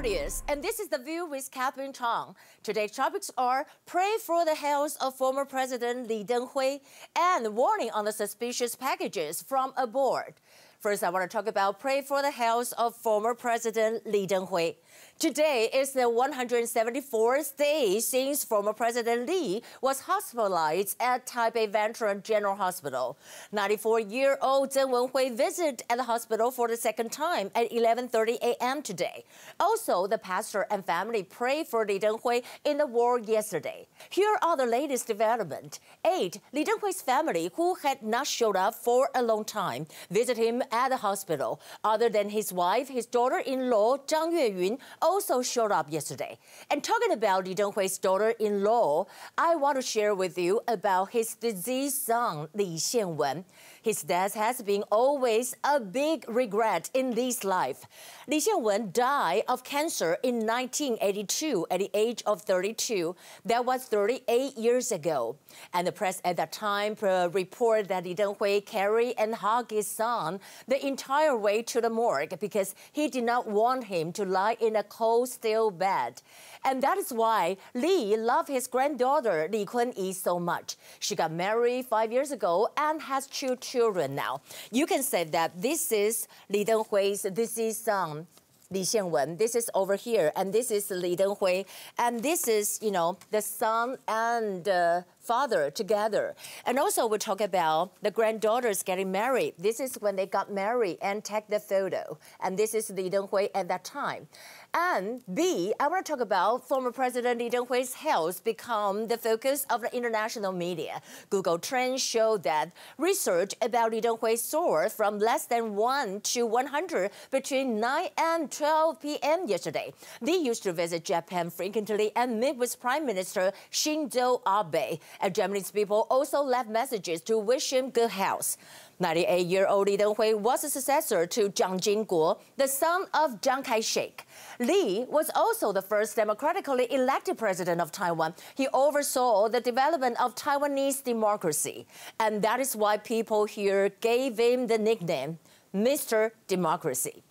30th, and this is The View with Catherine Chang. Today's topics are pray for the health of former President Li Denghui and warning on the suspicious packages from abroad. First, I want to talk about pray for the health of former President Li Denghui. Today is the 174th day since former President Li was hospitalized at Taipei Veteran General Hospital. 94-year-old Zheng Wenhui visited at the hospital for the second time at 11.30 a.m. today. Also, the pastor and family prayed for Li Denghui in the ward yesterday. Here are the latest development. Eight, Li Denghui's family, who had not showed up for a long time, visited him at the hospital. Other than his wife, his daughter-in-law, Zhang Yueyun, also showed up yesterday. And talking about Li Denghui's daughter-in-law, I want to share with you about his deceased son, Li Xianwen. His death has been always a big regret in Li's life. Li Xianwen died of cancer in 1982 at the age of 32. That was 38 years ago. And the press at that time uh, reported that Li Denghui carried and hugged his son the entire way to the morgue because he did not want him to lie in a cold steel bed. And that is why Li loved his granddaughter Li Kunyi so much. She got married five years ago and has two children now. You can say that this is Li Denghui's this is son. Li Xianwen. This is over here, and this is Li Denghui, and this is, you know, the son and uh, father together. And also we talk about the granddaughters getting married. This is when they got married and take the photo. And this is Li Denghui at that time. And B, I want to talk about former President Li Denghui's health become the focus of the international media. Google Trends show that research about Li Denghui soared from less than 1 to 100 between 9 and 12 p.m. yesterday. Li used to visit Japan frequently and meet with Prime Minister Shinzo Abe. And Japanese people also left messages to wish him good health. 98-year-old Li Denghui was a successor to Jiang Jingguo, the son of Chiang Kai-shek. Li was also the first democratically elected president of Taiwan. He oversaw the development of Taiwanese democracy. And that is why people here gave him the nickname, Mr. Democracy.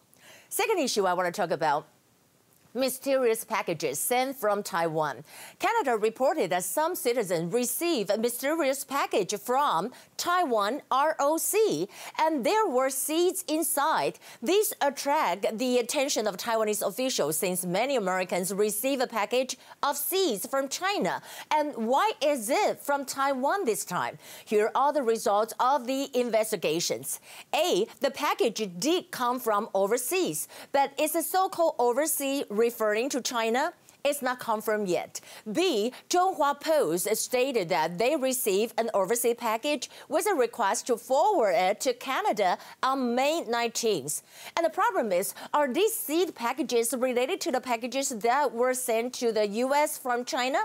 Second issue I want to talk about mysterious packages sent from Taiwan. Canada reported that some citizens received a mysterious package from Taiwan ROC, and there were seeds inside. This attract the attention of Taiwanese officials since many Americans receive a package of seeds from China. And why is it from Taiwan this time? Here are the results of the investigations. A, the package did come from overseas, but it's a so-called overseas referring to China it's not confirmed yet. B, Zhonghua Post stated that they received an overseas package with a request to forward it to Canada on May 19th. And the problem is, are these seed packages related to the packages that were sent to the U.S. from China?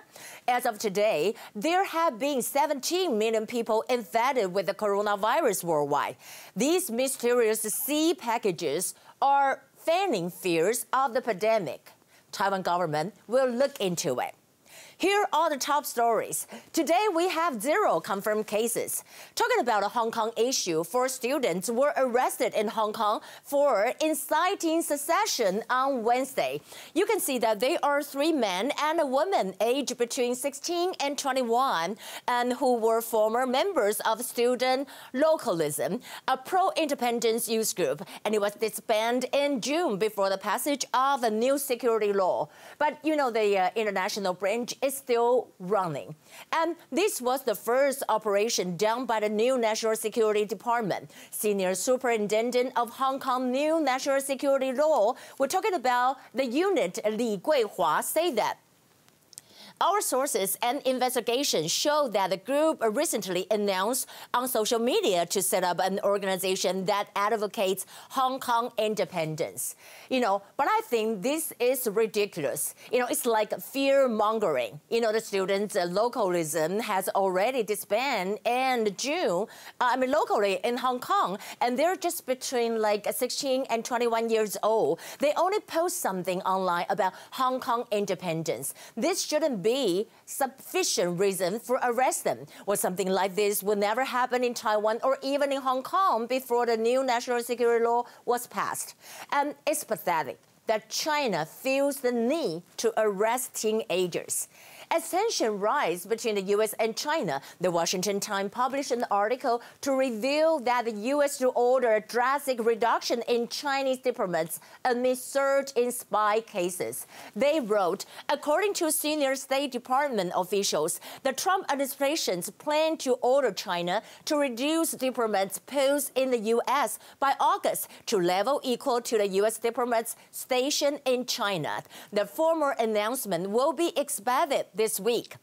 As of today, there have been 17 million people infected with the coronavirus worldwide. These mysterious seed packages are fanning fears of the pandemic. Taiwan government will look into it. Here are the top stories. Today we have zero confirmed cases. Talking about a Hong Kong issue, four students were arrested in Hong Kong for inciting secession on Wednesday. You can see that they are three men and a woman aged between 16 and 21 and who were former members of Student Localism, a pro-independence youth group, and it was disbanded in June before the passage of a new security law. But you know the uh, international branch is still running. And this was the first operation done by the new National Security Department. Senior Superintendent of Hong Kong New National Security Law, we're talking about the unit Li Guihua, say that our sources and investigations show that the group recently announced on social media to set up an organization that advocates Hong Kong independence. You know, but I think this is ridiculous. You know, it's like fear mongering. You know, the students' localism has already disbanded in June, uh, I mean, locally in Hong Kong, and they're just between like 16 and 21 years old. They only post something online about Hong Kong independence. This shouldn't be sufficient reason for arrest them. Or something like this would never happen in Taiwan or even in Hong Kong before the new national security law was passed. And it's pathetic. that China feels the need to arrest teenagers. As tensions rise between the U.S. and China, the Washington Times published an article to reveal that the U.S. should order a drastic reduction in Chinese diplomats amid surge in spy cases. They wrote, according to senior State Department officials, the Trump administration's plan to order China to reduce diplomats posted in the U.S. by August to level equal to the U.S. diplomats stationed in China. The former announcement will be expanded this week.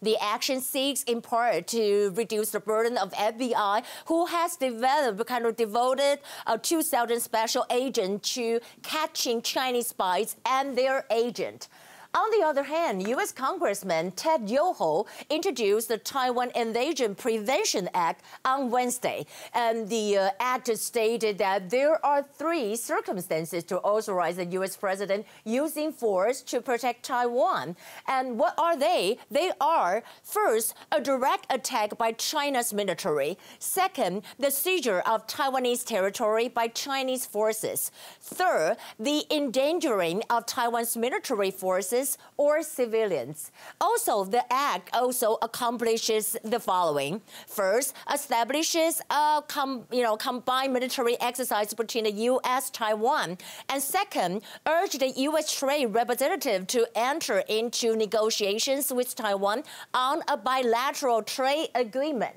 The action seeks in part to reduce the burden of FBI, who has developed kind of devoted uh, a 2,000 special agent to catching Chinese spies and their agent. On the other hand, U.S. Congressman Ted Yoho introduced the Taiwan Invasion Prevention Act on Wednesday. And the uh, act stated that there are three circumstances to authorize the U.S. president using force to protect Taiwan. And what are they? They are, first, a direct attack by China's military. Second, the seizure of Taiwanese territory by Chinese forces. Third, the endangering of Taiwan's military forces or civilians. Also, the act also accomplishes the following. First, establishes a you know, combined military exercise between the U.S. Taiwan. And second, urge the U.S. trade representative to enter into negotiations with Taiwan on a bilateral trade agreement.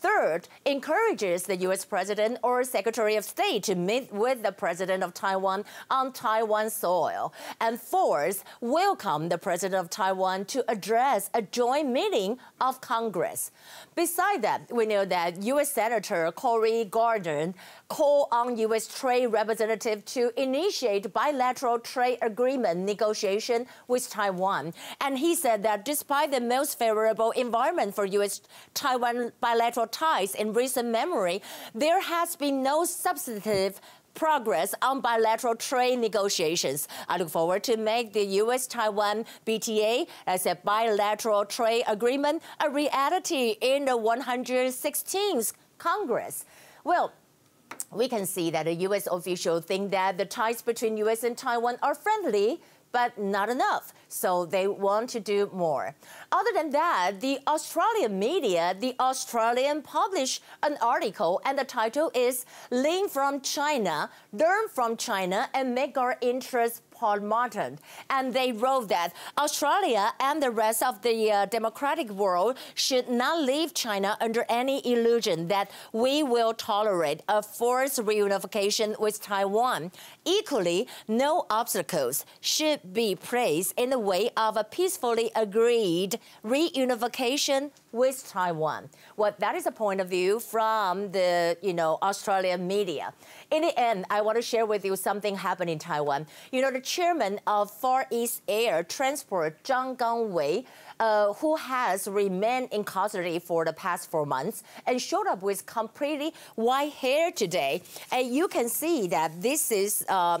Third, encourages the U.S. President or Secretary of State to meet with the President of Taiwan on Taiwan soil. And fourth, welcome the President of Taiwan to address a joint meeting of Congress. Besides that, we know that U.S. Senator Cory Gardner called on U.S. Trade Representative to initiate bilateral trade agreement negotiation with Taiwan. And he said that despite the most favorable environment for U.S.-Taiwan bilateral ties in recent memory, there has been no substantive progress on bilateral trade negotiations. I look forward to make the U.S.-Taiwan BTA as a bilateral trade agreement a reality in the 116th Congress. Well, we can see that the U.S. officials think that the ties between U.S. and Taiwan are friendly, but not enough. So they want to do more. Other than that, the Australian media, the Australian published an article and the title is Learn from China, Learn from China and Make Our Interests Paul Martin. And they wrote that Australia and the rest of the uh, democratic world should not leave China under any illusion that we will tolerate a forced reunification with Taiwan. Equally, no obstacles should be placed in the way of a peacefully agreed reunification with Taiwan. Well, that is a point of view from the, you know, Australian media. In the end, I want to share with you something happened in Taiwan. You know, the chairman of Far East Air Transport, Zhang Gangwei, uh, who has remained in custody for the past four months and showed up with completely white hair today. And you can see that this is uh,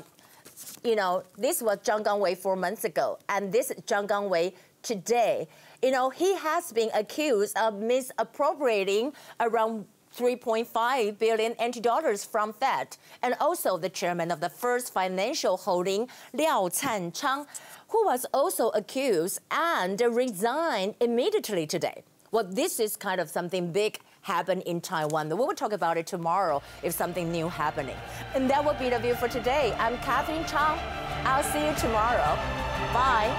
you know, this was Zhang Gangwei four months ago, and this is Zhang Gangwei today. You know, he has been accused of misappropriating around 3.5 billion NT dollars from Fed, and also the chairman of the First Financial Holding, Liao Chang, who was also accused and resigned immediately today. Well, this is kind of something big happened in Taiwan. We will talk about it tomorrow if something new happening. And that will be the view for today. I'm Catherine Chang. I'll see you tomorrow. Bye.